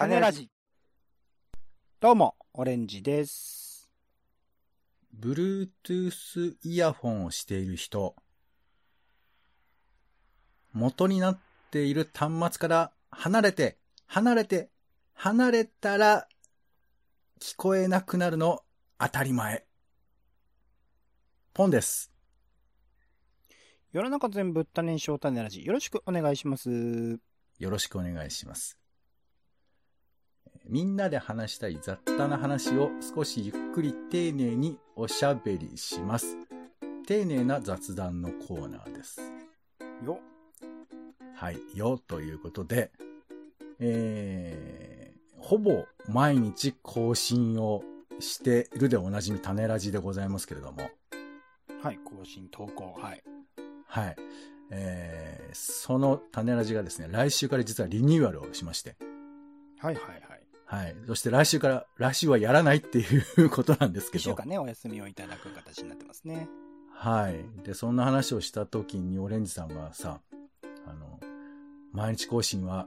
種ラジ。どうも、オレンジです。Bluetooth イヤホンをしている人、元になっている端末から離れて、離れて、離れたら聞こえなくなるの当たり前。ポンです。世の中全部種にしよう種ラジ。よろしくお願いします。よろしくお願いします。みんなで話したい雑多な話を少しゆっくり丁寧におしゃべりします。丁寧な雑談のコーナーです。よ。はい、よ、ということで、えー、ほぼ毎日更新をしているでおなじみ種ラジでございますけれども、はい、更新、投稿、はい。はい。えー、その種ラジがですね、来週から実はリニューアルをしまして、はいはいはい。はい。そして来週から、来週はやらないっていうことなんですけど一週、間ね、お休みをいただく形になってますね。はい。で、そんな話をした時にオレンジさんがさ、あの、毎日更新は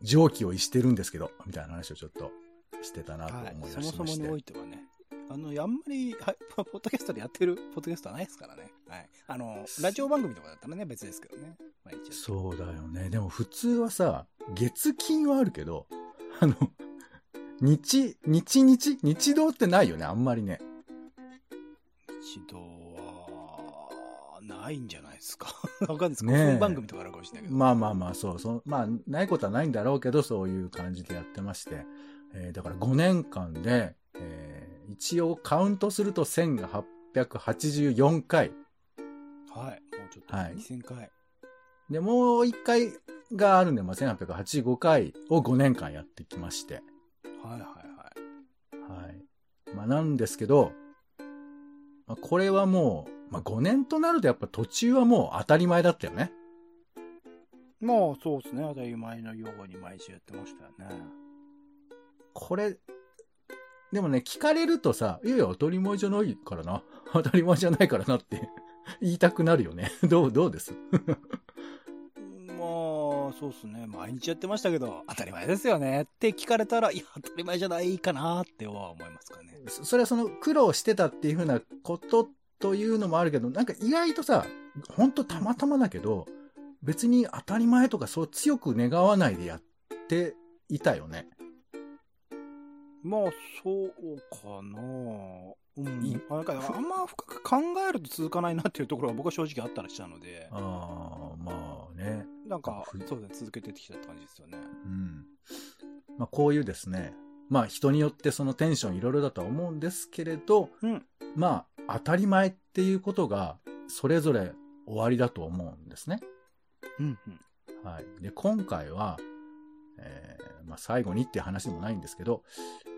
蒸気を逸してるんですけど、みたいな話をちょっとしてたなとはい思い。そもそも。においてはね、あの、あんまり、はい、ポッドキャストでやってるポッドキャストはないですからね。はい。あの、ラジオ番組とかだったらね、別ですけどね。そうだよね。でも普通はさ、月金はあるけど、あの、日、日日？日動ってないよね、あんまりね。一度は、ないんじゃないですか？わかんないです。ねえ5分番組とかあるかもしれないけど。まあまあまあ、そう、そう、まあ、ないことはないんだろうけど、そういう感じでやってまして。えーだから5年間で、えー一応カウントすると1884回。はい。もうちょっと、はい2000回。で、もう1回があるんで、まあ、1885回を5年間やってきまして。はいはいはい。はい。まあ、なんですけど、まあ、これはもう、まあ、5年となるとやっぱ途中はもう当たり前だったよね。まあ、そうですね。当たり前のように毎週やってましたよね。これ、でもね、聞かれるとさ、いやいや、当たり前じゃないからな。当たり前じゃないからなって言いたくなるよね。どう、どうです？まあ、そうですね。毎日やってましたけど、当たり前ですよねって聞かれたら、いや、当たり前じゃないかなっては思いますかね。そそれはその苦労してたっていうふうなことというのもあるけど、なんか意外とさ、ほんとたまたまだけど、別に当たり前とかそう強く願わないでやっていたよね。まあ、そうかなうんい。あなんかあんま深く考えると続かないなっていうところが僕は正直あったりしたので、ああ、まあね。なんかふ、そうですね、続けてきたって感じですよね。うん。まあこういうですね、まあ人によってそのテンションいろいろだとは思うんですけれど、うん。まあ当たり前っていうことがそれぞれ終わりだと思うんですね。うん、うん。はい。で、今回は、えーまあ最後にっていう話でもないんですけど、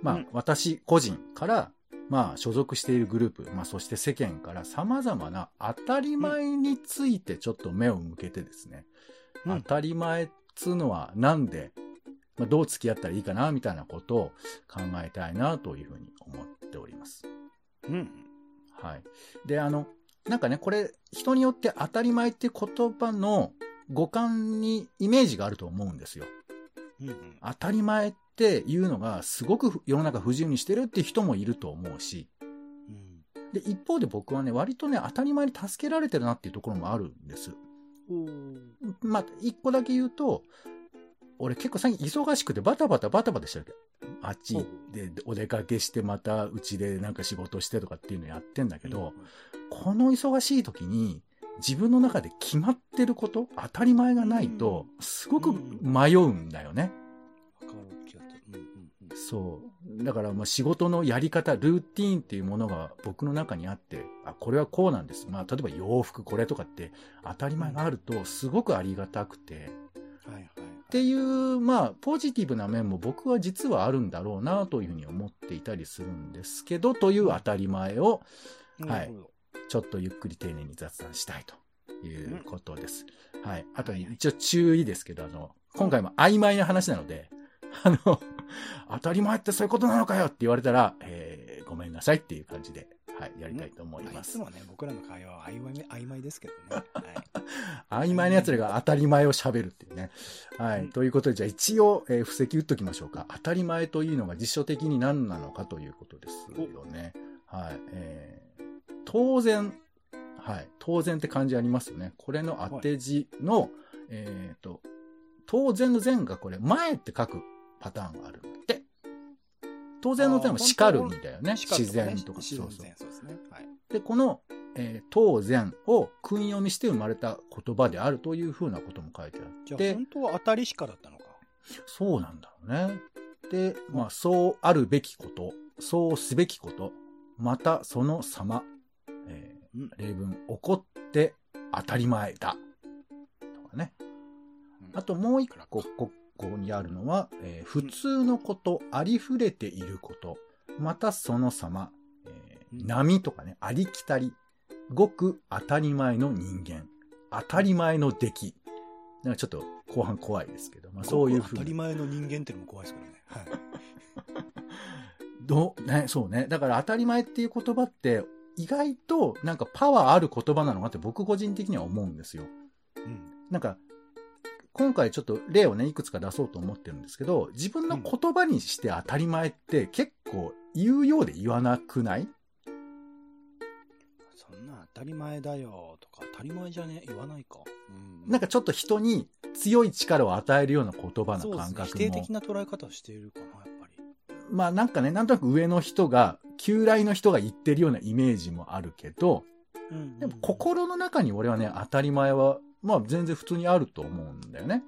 まあ、うん私個人から、まあ所属しているグループ、まあそして世間から様々な当たり前についてちょっと目を向けてですね、うん当たり前っつうのはなんで、まあ、どう付き合ったらいいかなみたいなことを考えたいなというふうに思っております。うん。はい。で、あの、なんかね、これ、人によって当たり前って言葉の五感にイメージがあると思うんですよ。うん、うん。当たり前っていうのがすごく世の中不自由にしてるって人もいると思うし、うん。で、一方で僕はね、割とね、当たり前に助けられてるなっていうところもあるんです。まあ、一個だけ言うと、俺結構最近忙しくてバタバタバタバタしてるわけ。あっちでお出かけしてまたうちでなんか仕事してとかっていうのやってんだけど、この忙しい時に自分の中で決まってること、当たり前がないと、すごく迷うんだよね。わかそう。だからまあ仕事のやり方、ルーティーンっていうものが僕の中にあって、あ、これはこうなんです。まあ例えば洋服これとかって当たり前があるとすごくありがたくて、はいはい。っていう、まあ、ポジティブな面も僕は実はあるんだろうなというふうに思っていたりするんですけど、という当たり前を、はいちょっとゆっくり丁寧に雑談したいということです。はい。あと、一応注意ですけど、あの、今回も曖昧な話なので、あの、当たり前ってそういうことなのかよって言われたら、えーごめんなさいっていう感じで、はい、やりたいと思いますいつ。もね、僕らの会話は曖昧曖昧ですけどね。はい。曖昧な奴らが当たり前を喋るっていうね。はい。うんということで、じゃあ一応、えー布石打っときましょうか。当たり前というのが辞書的に何なのかということですよね。はい。えー当然、はい。当然って漢字ありますよね。これの当て字の、えっ、と、当然の前がこれ、前って書くパターンがあるんだって。当然の前は叱るみたいなね。自然とか。そうそう。そうですね。はい。で、この、えー当然を訓読みして生まれた言葉であるというふうなことも書いてあじゃあ、って、本当は当たりしかだったのか。そうなんだろうね。で、まあ、そうあるべきこと、そうすべきこと、またその様、えーうん例文、起こって当たり前だ。とかね。あともう一個、ここにあるのは、えー普通のこと、ありふれていること、またその様、えーうん波とかね、ありきたり、ごく当たり前の人間、当たり前の出来。なんかちょっと後半怖いですけど、まあそういうふうに。当たり前の人間っていうのも怖いですけどね。はい。どう、ね、そうね。だから当たり前っていう言葉って、意外となんかパワーある言葉なのかって僕個人的には思うんですよ。うん。なんか、今回ちょっと例をね、いくつか出そうと思ってるんですけど、自分の言葉にして当たり前って結構言うようで言わなくない？そんな当たり前だよとか、当たり前じゃね？言わないか。うん。なんかちょっと人に強い力を与えるような言葉。の感覚も。否定的な捉え方をしているかな、やっぱり。まあなんかね、なんとなく上の人が、旧来の人が言ってるようなイメージもあるけど、うんでも心の中に俺はね、当たり前は、まあ全然普通にあると思うんだよね。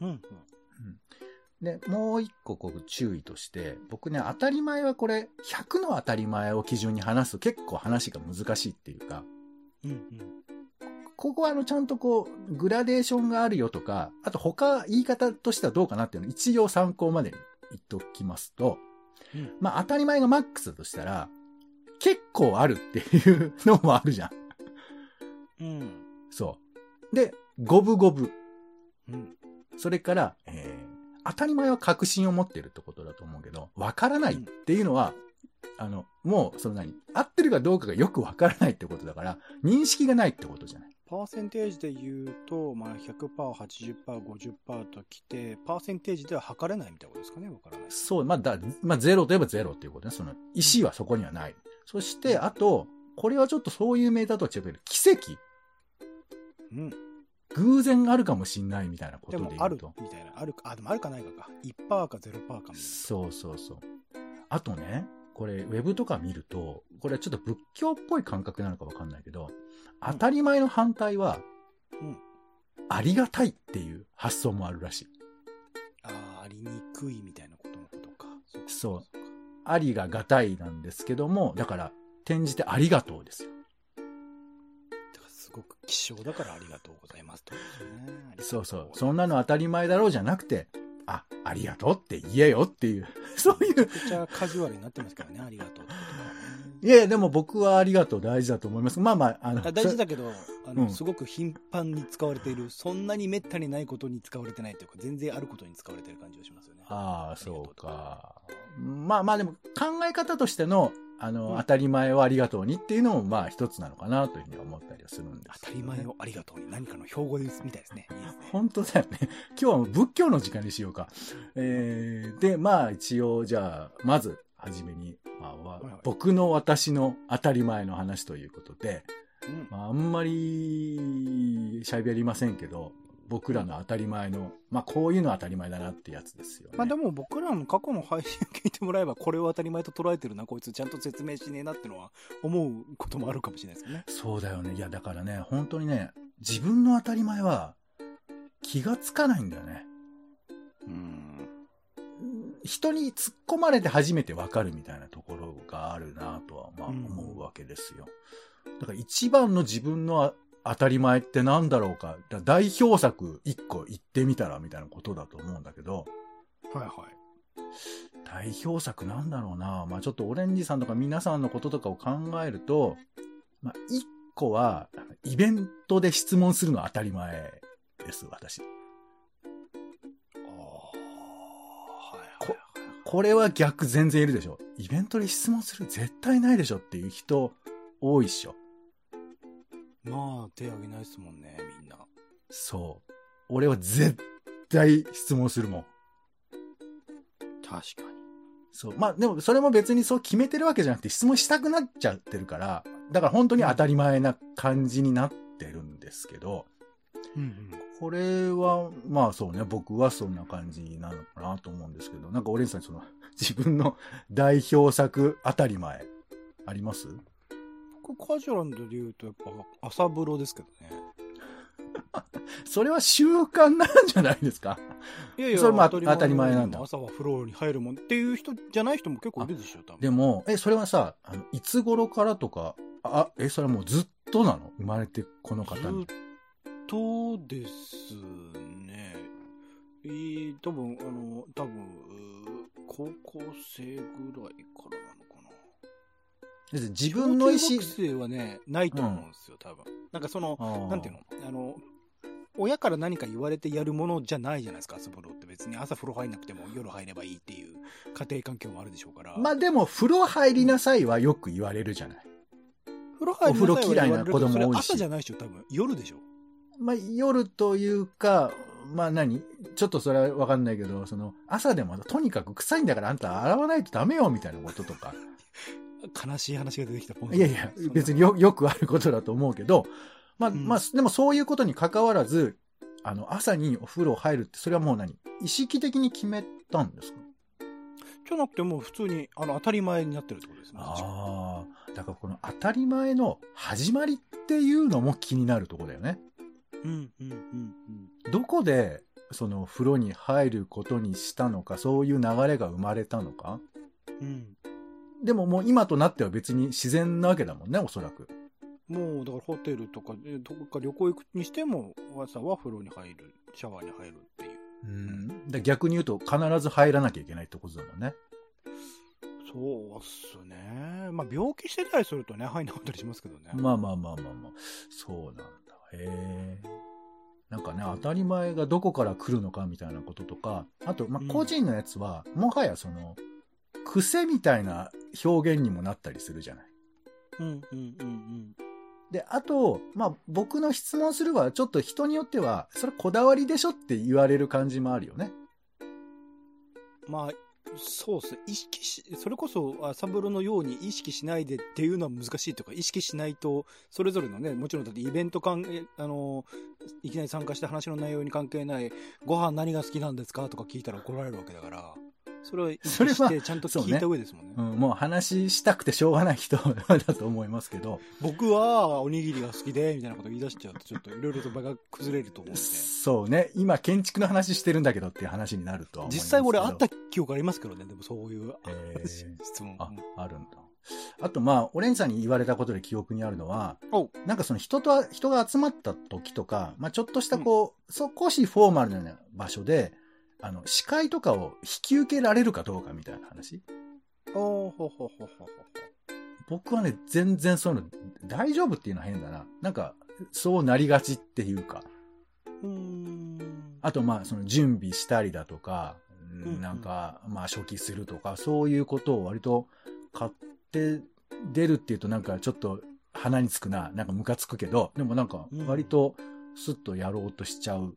うんうん。で、もう一個こう注意として、僕ね、当たり前はこれ、100の当たり前を基準に話すと結構話が難しいっていうか、うんうん。ここはあのちゃんとこう、グラデーションがあるよとか、あと他言い方としてはどうかなっていうのを一応参考までに言っておきますと、うんまあ当たり前がマックスだとしたら、結構あるっていうのもあるじゃん。うん。そう。で、五分五分。うん。それから、えー当たり前は確信を持ってるってことだと思うけど、わからないっていうのは、あの、もう、その何、合ってるかどうかがよくわからないってことだから、認識がないってことじゃない。パーセンテージで言うと、まあ、100%、80%、50%ときて、パーセンテージでは測れないみたいなことですかねわからない。そう、まあ、だ、まあ、ゼロといえばゼロっていうことね。その、意思はそこにはない。そして、あと、これはちょっとそういうメーターとは違うけど、奇跡、うん。偶然あるかもしんないみたいなことで言うと。みたいな。あるか、あ、でもあるかないかか。1%か0%かみたいな。そうそうそう。あとね、これ、ウェブとか見ると、これはちょっと仏教っぽい感覚なのかわかんないけど、当たり前の反対は、うん。ありがたいっていう発想もあるらしい。ああ、ありにくいみたいなことのことか。そうありががたいなんですけども、だから、転じてありがとうですよ。すごく希少だからありがとうございますと。ねそうそう。そんなの当たり前だろうじゃなくて、あ、ありがとうって言えよっていう、そういうめちゃくちゃカジュアルになってますからね、ありがとうってことはね。いやいや、でも僕はありがとう大事だと思います。まあまあ、あの、大事だけど、あの、うんすごく頻繁に使われている、そんなに滅多にないことに使われてないというか、全然あることに使われている感じがしますよね。ああ、そうか。まあまあでも考え方としての、あの、うん当たり前をありがとうにっていうのもまあ一つなのかなというふうに思ったりはするんですね、当たり前をありがとうに何かの標語ですみたいですね。いいですね。本当だよね。今日は仏教の時間にしようか。えー、で、まあ一応じゃあ、まず、はじめに、まあ僕の私の当たり前の話ということで、うん。まあ、あんまり喋りませんけど、僕らの当たり前の、まあこういうの当たり前だなってやつですよね。まあでも僕らの過去の配信聞いてもらえば、これを当たり前と捉えてるな、こいつちゃんと説明しねえなってのは思うこともあるかもしれないですよね。そうだよね。いや、だからね、本当にね、自分の当たり前は気がつかないんだよね。うん。人に突っ込まれて初めてわかるみたいなところがあるなとは、まあうん思うわけですよ。だから一番の自分のあ当たり前って何だろうか。だから代表作一個言ってみたらみたいなことだと思うんだけど、はいはい。代表作なんだろうな。まあちょっとオレンジさんとか皆さんのこととかを考えると、まあ一個は、イベントで質問するのは当たり前です、私。ああ、はいここれは逆全然いるでしょ。イベントで質問する絶対ないでしょっていう人多いっしょ。まあ、手挙げないですもんね、みんな。そう。俺は絶対質問するもん。確かに。そう。まあでもそれも別にそう決めてるわけじゃなくて質問したくなっちゃってるから、だから本当に当たり前な感じになってるんですけど、うんうん。これは、まあそうね、僕はそんな感じなのかなと思うんですけど、なんかオレンジさんその自分の代表作当たり前あります？僕、カジュアルで言うと、やっぱ、朝風呂ですけどね。それは習慣なんじゃないですか？いやいや、それも当当たり前なんだ朝は風呂に入るもんっていう人じゃない人も結構いるでしょ、多分。でも、え、それはさ、あの、いつ頃からとか、あ、え、それはもうずっとなの？生まれてこの方に。ずっとですね。えー、多分、あの、多分、高校生ぐらいからな自分の意思小中学、生はね、ないと思うんですよ、多分。なんかその、なんていうの？あの、親から何か言われてやるものじゃないじゃないですか、朝風呂って別に朝風呂入んなくても夜入ればいいっていう家庭環境もあるでしょうから。まあでも、風呂入りなさいはよく言われるじゃない。風呂入りなさいはお風呂嫌いな子供多いし朝じゃないでしょ、多分。夜でしょ。まあ夜というか、まあ何？ちょっとそれはわかんないけど、その、朝でもとにかく臭いんだからあんた洗わないとダメよみたいなこととか。悲しい話が出てきた。いやいや、別によ、よくあることだと思うけど、まあ、うんまあ、でもそういうことに関わらず、あの、朝にお風呂入るって、それはもう何？意識的に決めたんですか？じゃなくてもう普通にあの当たり前になってるってことですね。ああ、だからこの当たり前の始まりっていうのも気になるとこだよね。うんうんうんどこで、その風呂に入ることにしたのか、そういう流れが生まれたのか？うん。うん。でももう今となっては別に自然なわけだもんね、おそらく。もうだからホテルとか、えどこか旅行行くにしても、朝は風呂に入る、シャワーに入るっていう。うん。で逆に言うと必ず入らなきゃいけないってことだもんね。そうっすね。まあ病気してたりするとね、入んなかったりしますけどね。まあまあまあまあまあ。そうなんだ。へえ。なんかね、当たり前がどこから来るのかみたいなこととか、あと、まあうん個人のやつは、もはやその、癖みたいな表現にもなったりするじゃない。うんうんうんうん。で、あと、まあ僕の質問するは、ちょっと人によっては、それこだわりでしょって言われる感じもあるよね。まあ、そうっすね。意識し、それこそ朝風呂のように意識しないでっていうのは難しいというか、意識しないと、それぞれのね、もちろんだってイベント関係、あの、いきなり参加した話の内容に関係ない、ご飯何が好きなんですかとか聞いたら怒られるわけだから、それはそれはちゃんと聞いた上ですもんね。うん、もう話したくてしょうがない人だと思いますけど、僕はおにぎりが好きで、みたいなこと言い出しちゃうと、ちょっといろいろと場が崩れると思うんで。そうね、今建築の話してるんだけどっていう話になると。実際俺あった記憶ありますけどね、でもそういう、えー質問。あ、あるんだ。あと、まあ、オレンジさんに言われたことで記憶にあるのは、なんかその人と、人が集まった時とか、まあ、ちょっとしたこう、少しフォーマルな場所で、あの、司会とかを引き受けられるかどうかみたいな話？おーほほほほほ。僕はね、全然そういうの、大丈夫っていうのは変だな。なんか、そうなりがちっていうか。うーん。あと、まあ、その準備したりだとか、うんうんなんか、まあ、初期するとか、そういうことを割と買って出るっていうとなんかちょっと鼻につくな、なんかムカつくけど、でもなんか割とスッとやろうとしちゃう。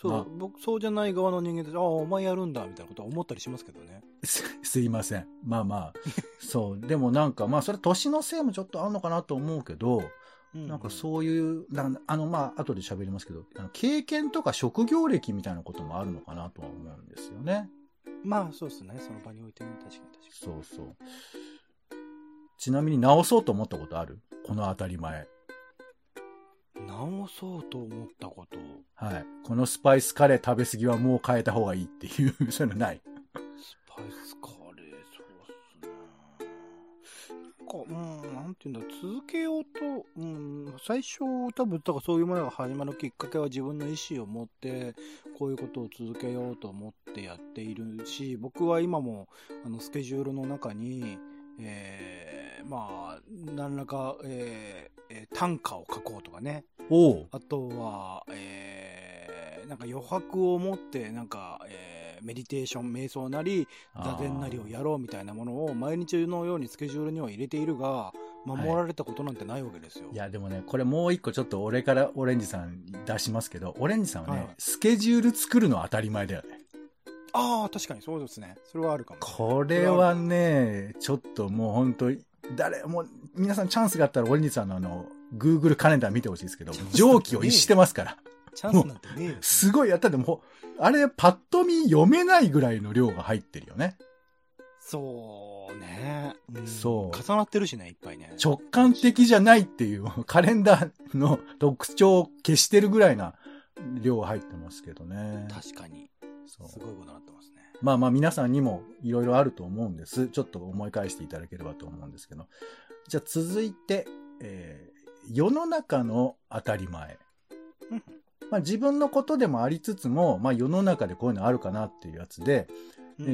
そう、僕、そうじゃない側の人間で、ああ、お前やるんだ、みたいなことは思ったりしますけどね。す すいません。まあまあ、そう。でもなんか、まあそれ年のせいもちょっとあるのかなと思うけど、なんかそういう、なんあの、まあ後で喋りますけど、あの経験とか職業歴みたいなこともあるのかなとは思うんですよね。うん。まあ、そうですね。その場においてね、確かに確かに。そうそう。ちなみに直そうと思ったことある？この当たり前。直そうと思ったこと。はい。このスパイスカレー食べ過ぎはもう変えた方がいいっていう、そういうのない。スパイスカレー、そうっすね。なんか、うん、なんていうんだ、続けようと、うん、最初、多分、だからそういうものが始まるきっかけは自分の意思を持って、こういうことを続けようと思ってやっているし、僕は今も、あの、スケジュールの中に、えー、まあ、何らか、えーえー短歌を書こうとかね。あとは、えー、なんか余白を持って、なんか、えー、メディテーション、瞑想なり、座禅なりをやろうみたいなものを毎日のようにスケジュールには入れているが、守られたことなんてないわけですよ。いや、でもね、これもう一個ちょっと俺からオレンジさん出しますけど、オレンジさんはね、はいスケジュール作るのは当たり前だよね。ああ、確かにそうですね。それはあるかも。これはね、ちょっともう本当誰、もう、皆さんチャンスがあったらオレンジさんのあの、Google カレンダー見てほしいですけど、上記を逸してますから。チャンスなんてね。すごいやったでもう、あれパッと見読めないぐらいの量が入ってるよね。そうね。んそう重なってるしね、いっぱいね。直感的じゃないっていう、カレンダーの特徴を消してるぐらいな量入ってますけどね。確かに。すごいことになってますね。まあまあ皆さんにもいろいろあると思うんです。ちょっと思い返していただければと思うんですけど。じゃあ続いて、えー世の中の当たり前。うんまあ自分のことでもありつつも、まあ世の中でこういうのあるかなっていうやつで、うんえ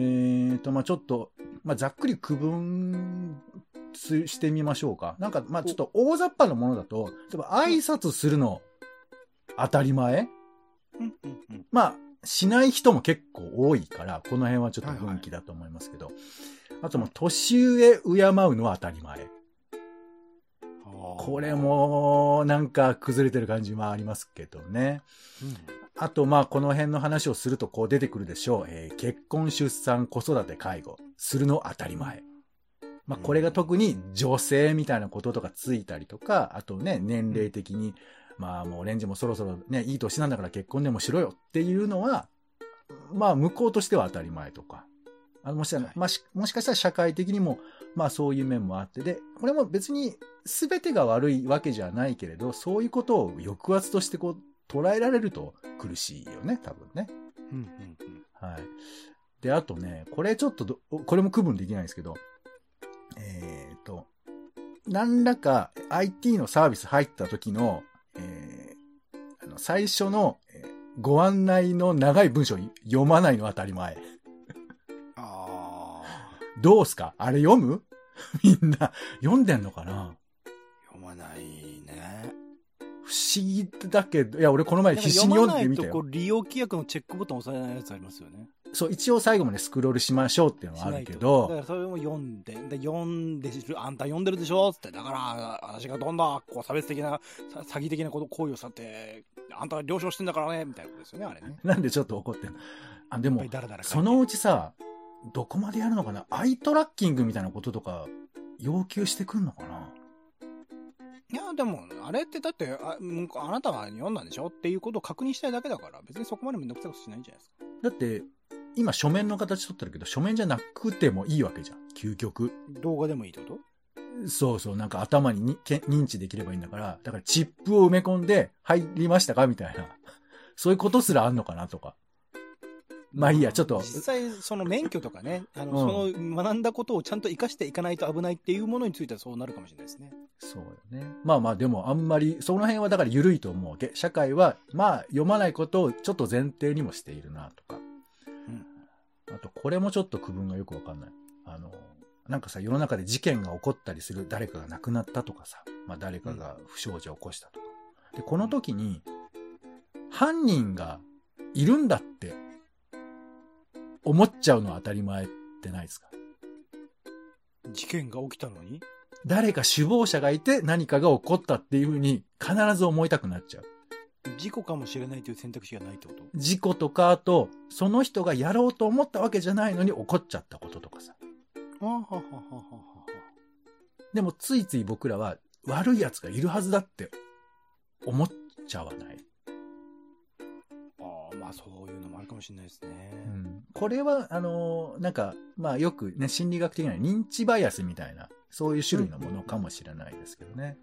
ーと、まあちょっと、まあざっくり区分すしてみましょうか。なんか、まあちょっと大雑把なものだと、例えば挨拶するの当たり前？うんまあ、しない人も結構多いから、この辺はちょっと分岐だと思いますけど。あともう、年上敬うのは当たり前。これ、も、なんか崩れてる感じもありますけどね。うんあと、まあ、この辺の話をするとこう出てくるでしょう。えー結婚、出産、子育て、介護。するの当たり前。まあ、これが特に女性みたいなこととかついたりとか、あとね、年齢的に、まあもうレンジもそろそろね、いい年なんだから結婚でもしろよっていうのは、まあ向こうとしては当たり前とか。あのもしかしたら、はいまあし、もしかしたら社会的にも、まあそういう面もあって、で、これも別に全てが悪いわけじゃないけれど、そういうことを抑圧としてこう捉えられると苦しいよね、多分ね。うんうんうんはい。で、あとね、これちょっとど、これも区分できないんですけど、えっ、と、何らか IT のサービス入った時の、えーあの最初の、えーご案内の長い文章読まないのは当たり前。ああ、どうすか？あれ読む？みんな読んでんのかな？読まないね。不思議だけど、いや、俺この前必死に読んでみたよ読まないとこ。う利用規約のチェックボタン押さえないやつありますよね。そう、一応最後までスクロールしましょうっていうのはあるけだどか、らそれも読んで、で読んで、あんた読んでるでしょ？つって、だから、私がどんな、こう、差別的な、さ詐欺的なこと、行為をさって、あんたは了承してんだからね、みたいなことですよね、あれね。なんでちょっと怒ってんの？あ、でもだらだらそのうちさ、どこまでやるのかな？アイトラッキングみたいなこととか要求してくんのかな？いや、でも、あれってだって、あうんあなたが読んだんでしょ？っていうことを確認したいだけだから、別にそこまでめんどくさいことしないんじゃないですか。だって、今書面の形取ってるけど、書面じゃなくてもいいわけじゃん。究極。動画でもいいってこと？そうそう、なんか頭ににけ認知できればいいんだから、だからチップを埋め込んで入りましたかみたいな。そういうことすらあんのかなとか。まあいいや、ちょっと。実際、その免許とかね、あの、うんその学んだことをちゃんと活かしていかないと危ないっていうものについてはそうなるかもしれないですね。そうよね。まあまあでもあんまり、その辺はだから緩いと思うわけ。社会は、まあ読まないことをちょっと前提にもしているなとか。うんあと、これもちょっと区分がよくわかんない。あの、なんかさ、世の中で事件が起こったりする、誰かが亡くなったとかさ、まあ誰かが不祥事を起こしたとか。で、この時に、犯人がいるんだって、思っちゃうのは当たり前ってないですか？事件が起きたのに？誰か首謀者がいて何かが起こったっていうふうに必ず思いたくなっちゃう。事故かもしれないという選択肢がないってこと？事故とか、あと、その人がやろうと思ったわけじゃないのに起こっちゃったこととかさ。あはははははでもついつい僕らは悪い奴がいるはずだって思っちゃわない？ああ、まあそういうのもあるかもしれないですね。うん、これは、あのーなんか、まあよくね、心理学的には認知バイアスみたいな、そういう種類のものかもしれないですけどね。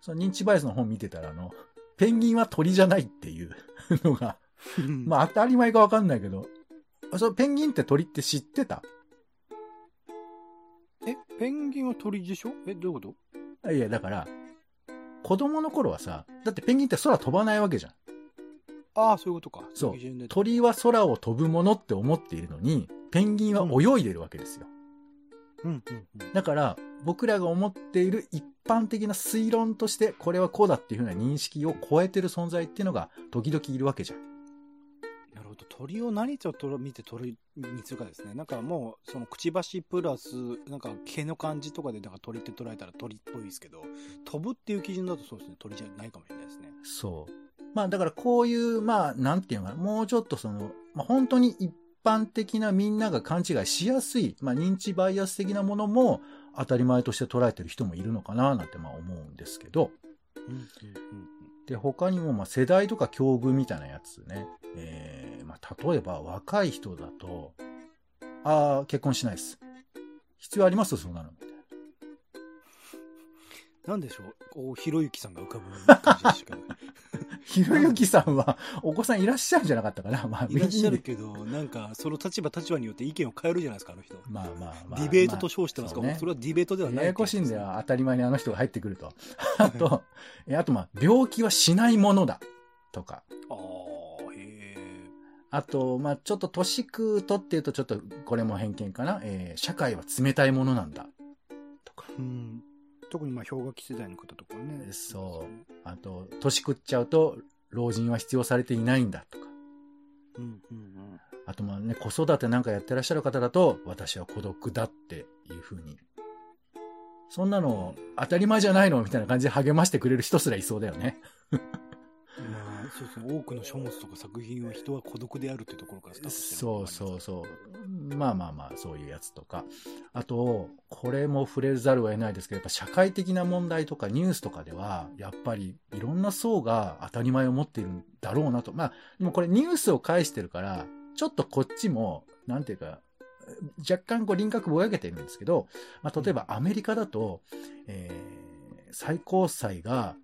その認知バイアスの本見てたら、あの、ペンギンは鳥じゃないっていう のが、ままあ当たり前かわかんないけど、あそのペンギンって鳥って知ってた？え、ペンギンは鳥でしょ？え、どういうこと？いや、だから、子供の頃はさ、だってペンギンって空飛ばないわけじゃん。ああ、そういうことか。そう。鳥は空を飛ぶものって思っているのに、ペンギンは泳いでるわけですよ。うんうんうん。だから、僕らが思っている一般的な推論として、これはこうだっていうふうな認識を超えてる存在っていうのが、時々いるわけじゃん。なるほど。鳥を何とと見て鳥にするかですね。なんかもう、そのくちばしプラス、なんか毛の感じとかで、なんか鳥って捉えたら鳥っぽいですけど、飛ぶっていう基準だとそうですね、鳥じゃないかもしれないですね。そう。まあだからこういう、まあなんていうのかな、もうちょっとその、まあ本当に一般的なみんなが勘違いしやすい、まあ認知バイアス的なものも当たり前として捉えてる人もいるのかななんてまあ思うんですけど、うん、うん、で、他にもまあ世代とか境遇みたいなやつね、えー、まあ例えば若い人だと、ああ、結婚しないです。必要あります？そんなの。なんでしょう、こう、ひろゆきさんが浮かぶ感じでしたけど。ひろゆきさんは、お子さんいらっしゃるんじゃなかったかなまあ、いらっしゃるけど、なんか、その立場立場によって意見を変えるじゃないですか、あの人。まあまあまあ。ディベートと称してますか、まあそれはディベートではない。ややこしいんだよ、当たり前にあの人が入ってくると。あと、えあとまあ、病気はしないものだ。とか。ああ、へえ。あと、まあ、ちょっと年食うとっていうと、ちょっと、これも偏見かな。えー社会は冷たいものなんだ。とか。うん。特にまあ、氷河期世代の方とかね。そうあと、年食っちゃうと、老人は必要されていないんだ。とか。うん、うん、うん。あとまあね、子育てなんかやってらっしゃる方だと、私は孤独だっていうふうに。そんなの当たり前じゃないのみたいな感じで励ましてくれる人すらいそうだよね。そうですね。多くの書物とか作品は人は孤独であるっていうところからスタートしてるそうそうそう。まあまあまあ、そういうやつとか。あと、これも触れざるを得ないですけど、やっぱ社会的な問題とかニュースとかでは、やっぱりいろんな層が当たり前を持っているんだろうなと。まあ、でもこれニュースを返してるから、ちょっとこっちも、なんていうか、若干こう輪郭ぼやけてるんですけど、まあ、例えばアメリカだと、えー最高裁が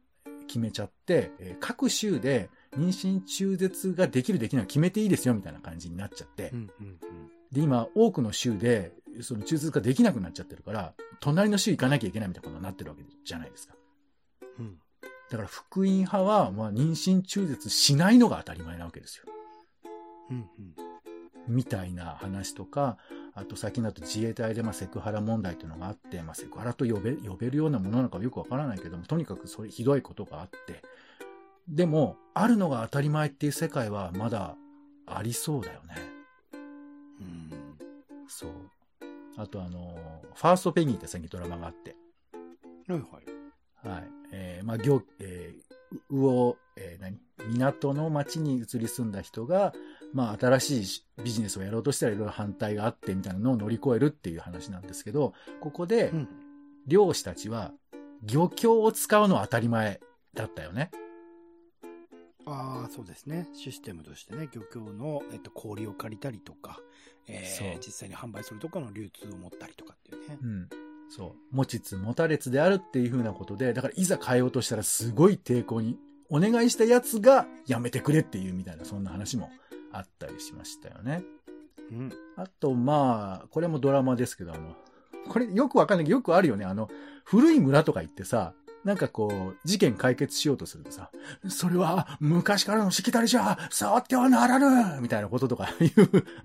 決めちゃって、えー各州で妊娠中絶ができるできない決めていいですよみたいな感じになっちゃって、うん、うん、で、今多くの州でその中絶ができなくなっちゃってるから、隣の州行かなきゃいけないみたいなことになってるわけじゃないですか。うん。うん。だから福音派は、まあ、妊娠中絶しないのが当たり前なわけですよ。うん、うん。みたいな話とか、あと最近だと自衛隊でまあセクハラ問題というのがあって、まあ、セクハラと呼べ呼べるようなものなのかよくわからないけども、とにかくそういうひどいことがあって、でも、あるのが当たり前っていう世界はまだありそうだよね。うん。そう。あとあの、ファーストペギーって最近ドラマがあって、はい、はい。はい。えーまあ、行、えー、魚、えー何？港の町に移り住んだ人が、まあ、新しいビジネスをやろうとしたらいろいろ反対があってみたいなのを乗り越えるっていう話なんですけど、ここでうん。漁師たちは漁協を使うのは当たり前だったよね。ああ、そうですね。システムとしてね、漁協の、えっと、氷を借りたりとか、えー、実際に販売するとかの流通を持ったりとかっていうね。うん。そう。持ちつ持たれつであるっていう風なことで、だからいざ変えようとしたらすごい抵抗に、お願いしたやつがやめてくれっていうみたいな、そんな話もあったりしましたよね。うん。あと、まあ、これもドラマですけど、あの、これよくわかんないけど、よくあるよね。あの、古い村とか行ってさ、なんかこう、事件解決しようとするとさ、それは昔からのしきたりじゃ、触ってはならぬみたいなこととかいう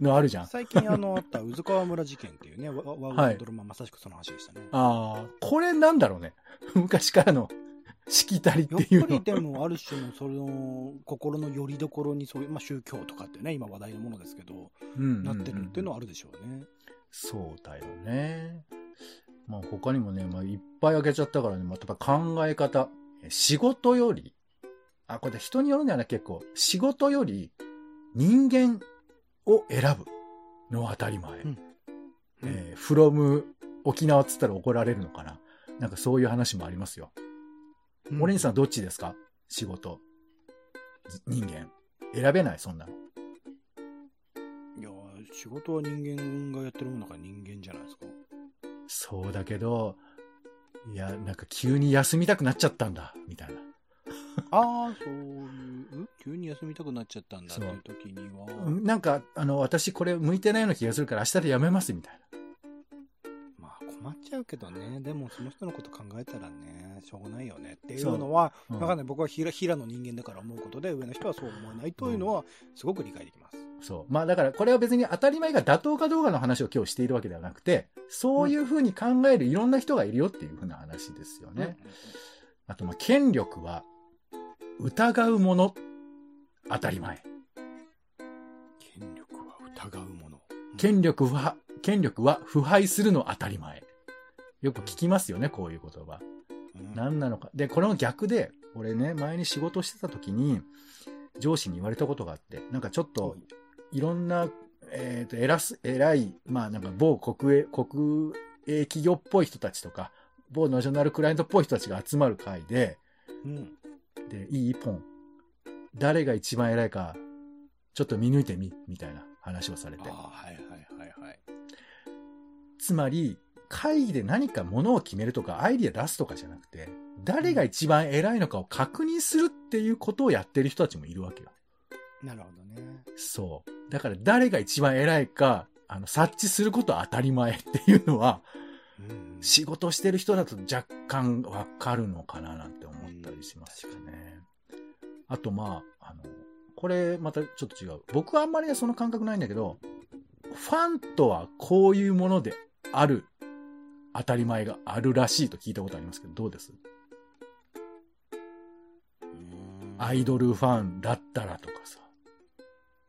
のあるじゃん。最近あの、あった、宇津川村事件っていうね、わわはいドラマ、まさしくその話でしたね。ああ、これなんだろうね。昔からのしきたりってやっいうの。ぱりでも、ある種の、その、心の拠り所に、そういう、まあ、宗教とかってね、今話題のものですけど、うんなってるっていうのはあるでしょうね。そうだよね。まあ他にもね、まあいっぱいあげちゃったからね、またやっぱ考え方。仕事より、あ、これ人によるんだよね、結構。仕事より人間を選ぶのは当たり前。うんえー from 沖縄っつったら怒られるのかな。なんかそういう話もありますよ。うんオレンジさんどっちですか？仕事。じ人間。選べない、そんなの。いや、仕事は人間がやってるものだから人間じゃないですか。そうだけど、いや、なんか急に休みたくなっちゃったんだ、みたいな。ああ、そういう、急に休みたくなっちゃったんだっていう時には、うんなんか、あの、私これ向いてないような気がするから明日でやめます、みたいまあ困っちゃうけどね、でもその人のこと考えたらね、しょうがないよねっていうのは、な。わかんない。僕は平平の人間だから思うことで、上の人はそう思わないというのは、すごく理解できます。そう。まあだから、これは別に当たり前が妥当かどうかの話を今日しているわけではなくて、そういうふうに考えるいろんな人がいるよっていうふうな話ですよね。あと、まあ、権力は疑うもの、当たり前。疑うもの。権力は、権力は腐敗するの当たり前。よく聞きますよね、こういう言葉。うん何なのか。で、これの逆で、俺ね、前に仕事してた時に、上司に言われたことがあって、なんかちょっと、いろんな、えっ、と、偉す、偉い、まあなんか某国営、国営企業っぽい人たちとか、某ナショナルクライアントっぽい人たちが集まる会で、うん。で、いいポン。誰が一番偉いか、ちょっと見抜いてみ、みたいな話をされてああ、。はいはいはいはい。つまり、会議で何かものを決めるとか、アイディア出すとかじゃなくて、誰が一番偉いのかを確認するっていうことをやってる人たちもいるわけよ。なるほどね。そう。だから誰が一番偉いか、あの、察知することは当たり前っていうのは、うん仕事してる人だと若干わかるのかななんて思ったりしますよね。あとまあ、あの、これまたちょっと違う。僕はあんまりその感覚ないんだけど、ファンとはこういうものである当たり前があるらしいと聞いたことありますけど、どうです？うんアイドルファンだったらとかさ。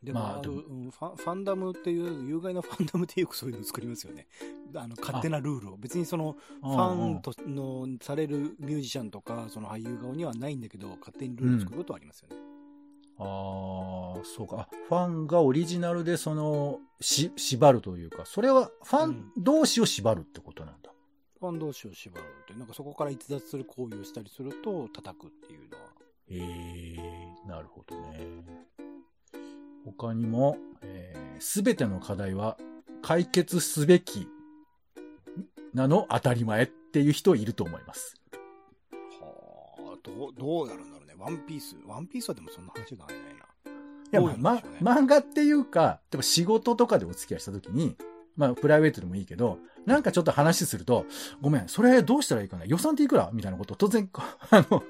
でも、まあでもファンファンダムっていう、有害なファンダムってよくそういうの作りますよね。あの、勝手なルールを。別にその、ファンとのされるミュージシャンとか、その俳優側にはないんだけど、勝手にルールを作ることはありますよね。ああ、そうか。あファンがオリジナルでその、し、縛るというか、それはファン同士を縛るってことなんだ。ファン同士を縛るって、なんかそこから逸脱する行為をしたりすると、叩くっていうのは。ええなるほどね。他にも、す、べ、ての課題は解決すべきなの当たり前っていう人いると思います。はあ、どう、どうやるんだろうね。ワンピース。ワンピースはでもそんな話じゃないな。いや、ま漫画っていうか、でも仕事とかでお付き合いしたときに、まあ、プライベートでもいいけど、なんかちょっと話すると、ごめん、それどうしたらいいかな予算っていくらみたいなことを突然、あの、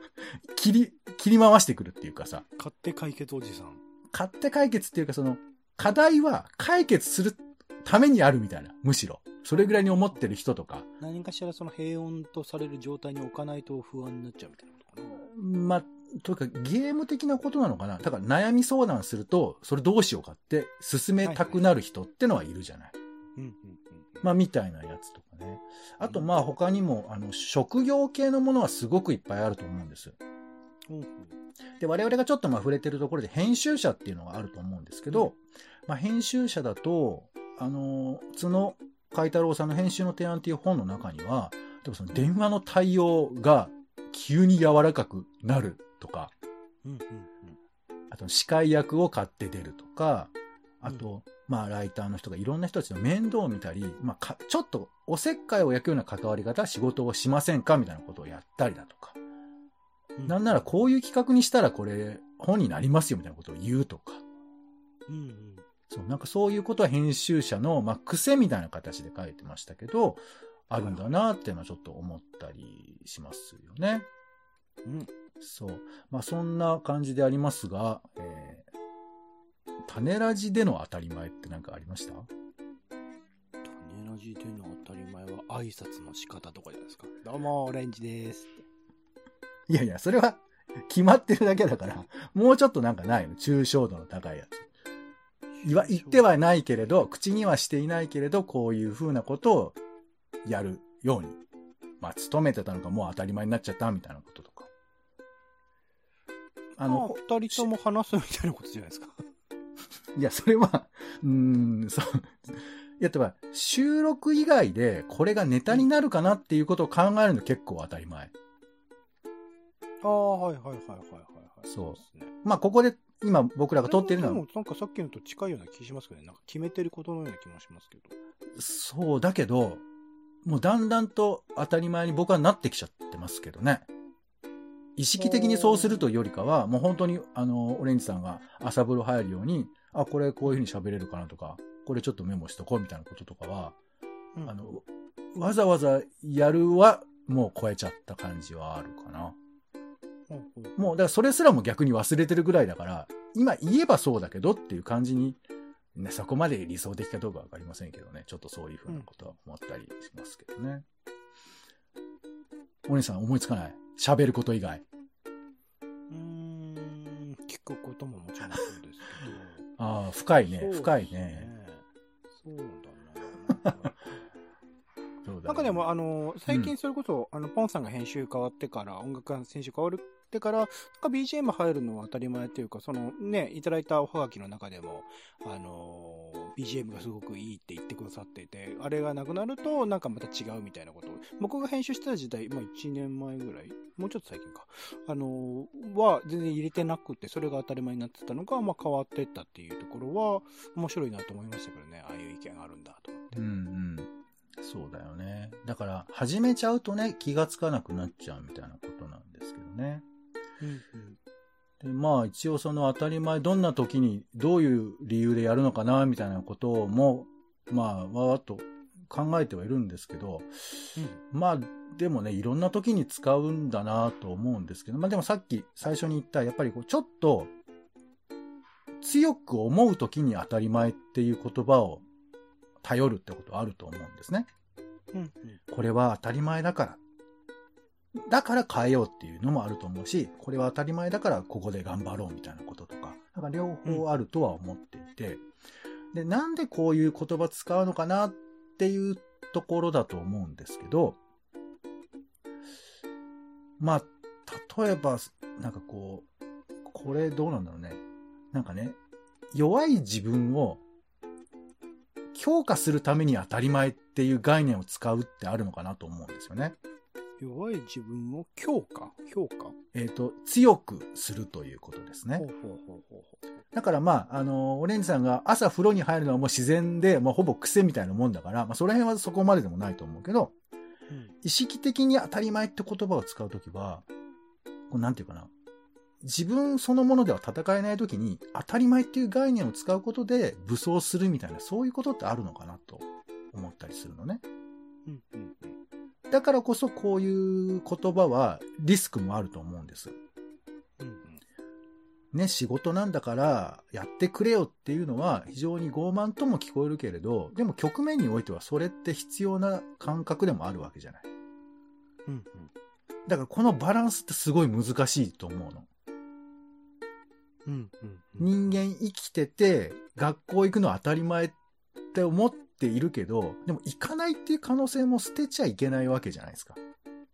切り、切り回してくるっていうかさ、勝手解決おじさん。買って解決っていうか、その、課題は解決するためにあるみたいな、むしろ。それぐらいに思ってる人とか、何かしらその平穏とされる状態に置かないと不安になっちゃうみたいなことかな。まあ、というかゲーム的なことなのかなだから悩み相談すると、それどうしようかって進めたくなる人ってのはいるじゃない。うんうんうん。まあ、みたいなやつとかね。あと、まあ、他にも、あの、職業系のものはすごくいっぱいあると思うんです。うんう。んで、我々がちょっとまあ触れてるところで編集者っていうのがあると思うんですけど、まあ、編集者だと、あの、角海太郎さんの編集の提案っていう本の中には、でもその電話の対応が急に柔らかくなるとか、うんうんあと司会役を買って出るとか、あと、まあライターの人がいろんな人たちの面倒を見たり、まあかちょっとおせっかいを焼くような関わり方、仕事をしませんかみたいなことをやったりだとか。うん。なんならこういう企画にしたらこれ本になりますよみたいなことを言うとか。うんうん。そう、なんかそういうことは編集者の、まあ、癖みたいな形で書いてましたけど、あるんだなっていうのはちょっと思ったりしますよね。うん。そう。まあそんな感じでありますが、えー、種ラジでの当たり前って何かありました？種ラジでの当たり前は挨拶の仕方とかじゃないですか？どうも、オレンジです。いやいや、それは決まってるだけだから、もうちょっとなんかないの？抽象度の高いやつ。言わ、言ってはないけれど、口にはしていないけれど、こういう風なことをやるように。まあ、勤めてたのがもう当たり前になっちゃったみたいなこととか。あの、二人とも話すみたいなことじゃないですか。いや、それは、うーん、そう。いや、例えば、収録以外でこれがネタになるかなっていうことを考えるの結構当たり前。ああ、はいはいはいはいはいはい。そうですね。まあ、ここで今僕らが撮ってるのはでも、なんかさっきのと近いような気しますけどね。なんか決めてることのような気もしますけど。そうだけど、もうだんだんと当たり前に僕はなってきちゃってますけどね。意識的にそうするというよりかは、もう本当に、あの、オレンジさんが朝風呂入るように、あ、これこういう風に喋れるかなとか、これちょっとメモしとこうみたいなこととかは、うんあの、わざわざやるは、もう超えちゃった感じはあるかな。うんうんもう、だからそれすらも逆に忘れてるぐらいだから、今言えばそうだけどっていう感じに、ね、そこまで理想的かどうかわかりませんけどね。ちょっとそういうふうなことは思ったりしますけどね。お姉さん思いつかない？喋ること以外。うーん、聞くことももちろん。ああ、深いね深いね。。そうだねなんかでも、あの、最近それこそ、あの、ポンさんが編集変わってから、音楽が編集変わってから、なんか BGM 入るのは当たり前っていうか、そのね、いただいたおはがきの中でも、あの、BGM がすごくいいって言ってくださっていて、あれがなくなると、なんかまた違うみたいなことを、僕が編集してた時代、まあ1年前ぐらい、もうちょっと最近か、あの、は全然入れてなくて、それが当たり前になってたのが、まあ変わってったっていうところは、面白いなと思いましたけどね、ああいう意見があるんだと思って。うんうん。そうだよね。だから、始めちゃうとね、気がつかなくなっちゃうみたいなことなんですけどね。うんうんでまあ一応その当たり前、どんな時にどういう理由でやるのかな、みたいなことも、まあ、わーっと考えてはいるんですけど、まあ、でもね、いろんな時に使うんだなと思うんですけど、まあでもさっき最初に言った、やっぱりこう、ちょっと、強く思う時に当たり前っていう言葉を頼るってことはあると思うんですね。うんうんこれは当たり前だから。だから変えようっていうのもあると思うし、これは当たり前だからここで頑張ろうみたいなこととか、なんか両方あるとは思っていて、で、なんでこういう言葉使うのかなっていうところだと思うんですけど、まあ、例えば、なんかこう、これどうなんだろうね。なんかね、弱い自分を強化するために当たり前っていう概念を使うってあるのかなと思うんですよね。弱い自分を強化？評価えっ、と、強くするということですねほ。うほうほうほうほだからまあ、あの、オレンジさんが朝風呂に入るのはもう自然で、まあほぼ癖みたいなもんだから、まあその辺はそこまででもないと思うけど、う。うん意識的に当たり前って言葉を使うときは、こうなんていうかな。自分そのものでは戦えないときに、当たり前っていう概念を使うことで武装するみたいな、そういうことってあるのかなと思ったりするのね。うんうんだからこそこういう言葉はリスクもあると思うんです。うんうんね、仕事なんだからやってくれよっていうのは非常に傲慢とも聞こえるけれど、でも局面においてはそれって必要な感覚でもあるわけじゃない。うんうんだからこのバランスってすごい難しいと思うの。うんうんうん人間生きてて学校行くのは当たり前って思っているけど、でも行かないっていう可能性も捨てちゃいけないわけじゃないですか。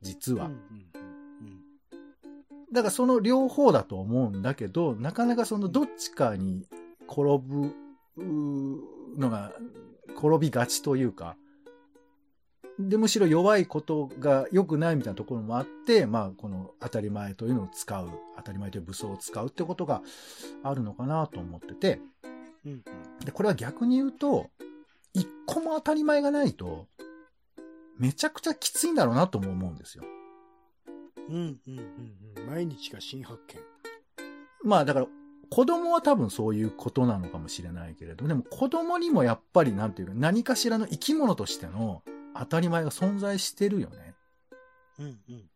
実は。うんうんだからその両方だと思うんだけど、なかなかそのどっちかに転ぶのが、転びがちというか、で、むしろ弱いことが良くないみたいなところもあって、まあ、この当たり前というのを使う、当たり前という武装を使うってことがあるのかなと思ってて、うんうんで、これは逆に言うと、一個も当たり前がないと、めちゃくちゃきついんだろうなとも思うんですよ。うんうんうんうん毎日が新発見。まあだから、子供は多分そういうことなのかもしれないけれど、でも子供にもやっぱりなんていうか、何かしらの生き物としての当たり前が存在してるよね。うんうんうん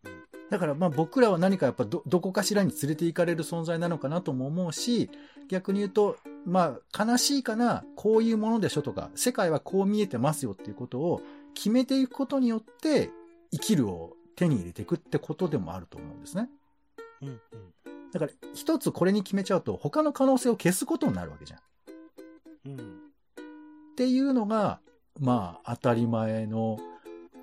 だからまあ僕らは何かやっぱど、どこかしらに連れて行かれる存在なのかなとも思うし、逆に言うと、まあ悲しいかな、こういうものでしょとか、世界はこう見えてますよっていうことを決めていくことによって、生きるを手に入れていくってことでもあると思うんですね。うんうんだから一つこれに決めちゃうと他の可能性を消すことになるわけじゃん。っうんていうのが、まあ当たり前の、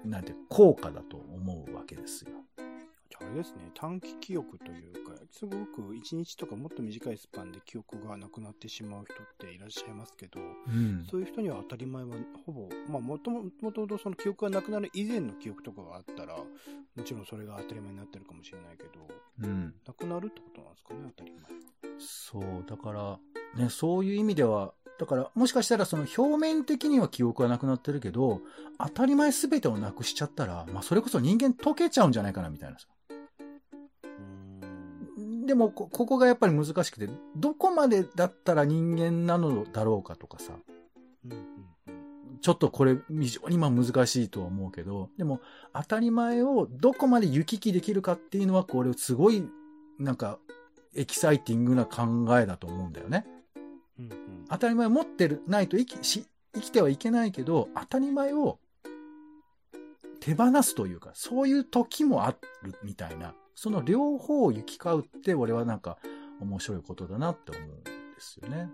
なんて、効果だと思うわけですよ。ああれですね、短期記憶というか、すごく一日とかもっと短いスパンで記憶がなくなってしまう人っていらっしゃいますけど、うん。そういう人には当たり前はほぼ、まあもとももとその記憶がなくなる以前の記憶とかがあったら、もちろんそれが当たり前になってるかもしれないけど、うん。なくなるってことなんですかね、当たり前は。そう、だから、ね、そういう意味では、だから、もしかしたらその表面的には記憶がなくなってるけど、当たり前すべてをなくしちゃったら、まあそれこそ人間溶けちゃうんじゃないかなみたいなさ。でもこ、ここがやっぱり難しくて、どこまでだったら人間なのだろうかとかさ、うんうんうん。ちょっとこれ非常にまあ難しいとは思うけど、でも当たり前をどこまで行き来できるかっていうのはこれすごいなんかエキサイティングな考えだと思うんだよね。うんうん。当たり前を持ってるないと生きし生きてはいけないけど、当たり前を手放すというか、そういう時もあるみたいな、その両方を行き交うって俺はなんか面白いことだなって思うんですよね。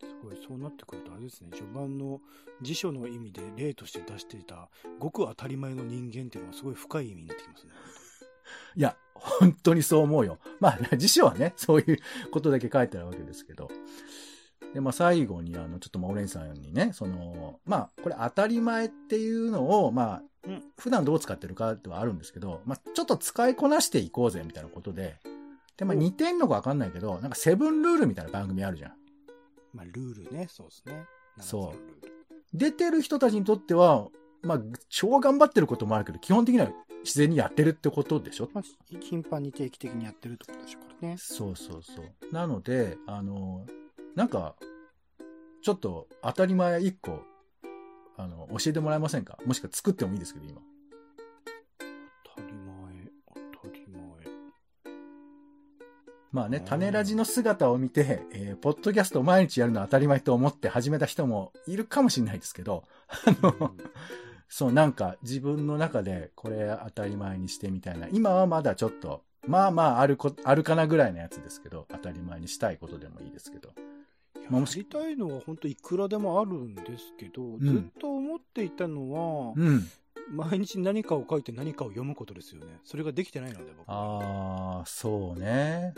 すごい、そうなってくるとあれですね、序盤の辞書の意味で例として出していた、ごく当たり前の人間っていうのはすごい深い意味になってきますね。いや、本当にそう思うよ。まあ、辞書はね、そういうことだけ書いてあるわけですけど。で、まあ最後に、あの、ちょっとまあ、オレンさんにね、その、まあ、これ当たり前っていうのを、まあ、うん普段どう使ってるかってはあるんですけど、まあ、ちょっと使いこなしていこうぜ、みたいなことで。で、まあ、お似てんのかわかんないけど、なんかセブンルールみたいな番組あるじゃん。まあ、ルールね、そうですね。そう出てる人たちにとっては、まあ、超頑張ってることもあるけど、基本的には自然にやってるってことでしょ？まあ、頻繁に定期的にやってるってことでしょうからね。そうそうそう。なので、あの、なんか、ちょっと当たり前一個、あの、教えてもらえませんか？もしくは作ってもいいですけど、今。当たり前、当たり前。まあねう、ん種ラジの姿を見て、えーポッドキャストを毎日やるのは当たり前と思って始めた人もいるかもしれないですけど、あの、そう、なんか自分の中でこれ当たり前にしてみたいな。今はまだちょっと、まあまああるこ、あるかなぐらいのやつですけど、当たり前にしたいことでもいいですけど。いやりたいのは本当いくらでもあるんですけど、んずっと思っていたのは、うん。毎日何かを書いて何かを読むことですよね。それができてないので、僕は。ああ、そうね。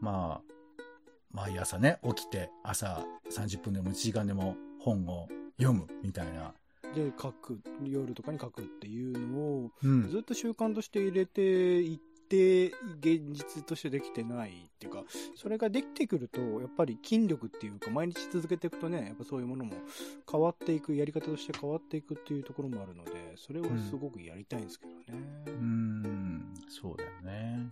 まあ、毎朝ね、起きて朝30分でも1時間でも本を読むみたいな。で、書く、夜とかに書くっていうのを、うん。ずっと習慣として入れていって、現実としてできてないっていうか、それができてくると、やっぱり筋力っていうか、毎日続けていくとね、やっぱそういうものも変わっていく、やり方として変わっていくっていうところもあるので、それはすごくやりたいんですけどね。うーん、そうだよね。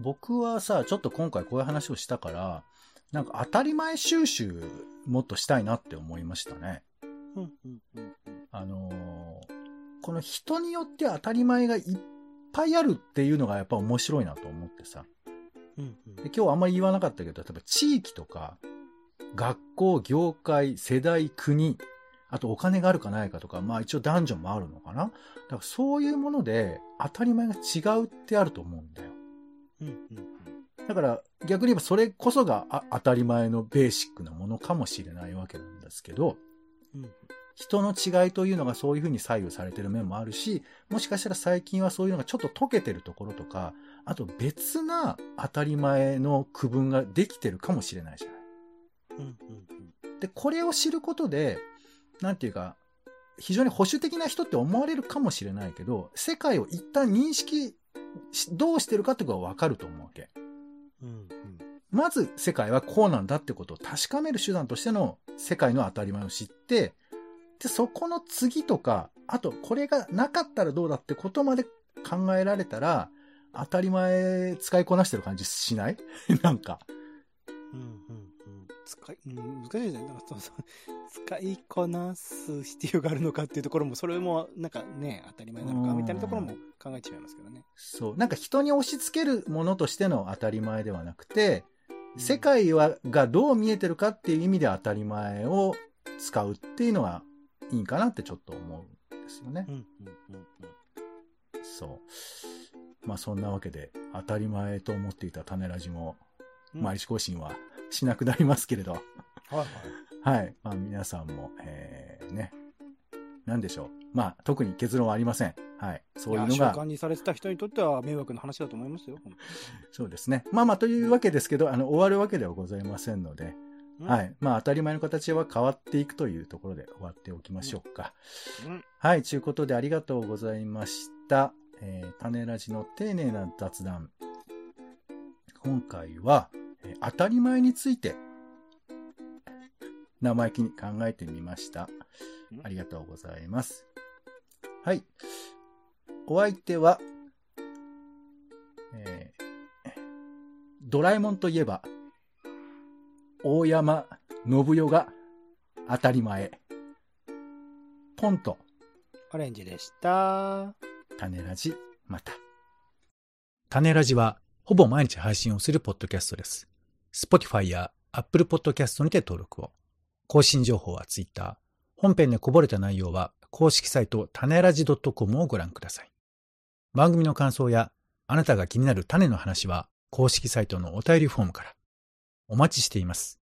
僕はさ、ちょっと今回こういう話をしたから、なんか当たり前収集もっとしたいなって思いましたね。うん、うん、うん、うん。あのーこの人によって当たり前がいっぱいあるっていうのがやっぱ面白いなと思ってさ。うん、うんで今日あんまり言わなかったけど、例えば地域とか、学校、業界、世代、国、あとお金があるかないかとか、まあ一応男女もあるのかな。だからそういうもので当たり前が違うってあると思うんだよ。うん、うん、だから逆に言えばそれこそがあ当たり前のベーシックなものかもしれないわけなんですけど、うん。人の違いというのがそういうふうに左右されてる面もあるし、もしかしたら最近はそういうのがちょっと溶けてるところとか、あと別な当たり前の区分ができてるかもしれないじゃない。うん、うん、うん。で、これを知ることで、なんていうか、非常に保守的な人って思われるかもしれないけど、世界を一旦認識し、どうしてるかってことがわかると思うわけ。うん、うん。まず世界はこうなんだってことを確かめる手段としての世界の当たり前を知って、で、そこの次とか、あとこれがなかったらどうだってことまで考えられたら、当たり前使いこなしてる感じしない？なんか。うんうんうん使い、うん、難しいですね。なんかそうそう。使いこなす必要があるのかっていうところも、それもなんかね、当たり前なのかうんみたいなところも考えちゃいますけどね。そう。なんか人に押し付けるものとしての当たり前ではなくて、うん世界は、がどう見えてるかっていう意味で当たり前を使うっていうのがいいかなってちょっと思うんですよねう。んうんうんうん。そう。まあそんなわけで、当たり前と思っていた種ラジも、うん毎日更新はしなくなりますけれど、はいはい。はい。まあ皆さんも、えー、ね、なんでしょう。まあ特に結論はありません。はい。そういうのが習慣、にされてた人にとっては迷惑な話だと思いますよ。本そうですね。まあまあというわけですけど、あの、終わるわけではございませんので、はい。まあ当たり前の形は変わっていくというところで終わっておきましょうか。うん。はい。ということでありがとうございました。えー、種ラジの丁寧な雑談。今回は、えー当たり前について、生意気に考えてみました。ありがとうございます。はい。お相手は、えードラえもんといえば、大山信代が当たり前。ポンとオレンジでした。種ラジ、また。種ラジは、ほぼ毎日配信をするポッドキャストです。Spotify や Apple Podcast にて登録を。更新情報は Twitter。本編でこぼれた内容は、公式サイト種ラジ .com をご覧ください。番組の感想や、あなたが気になる種の話は、公式サイトのお便りフォームから。お待ちしています。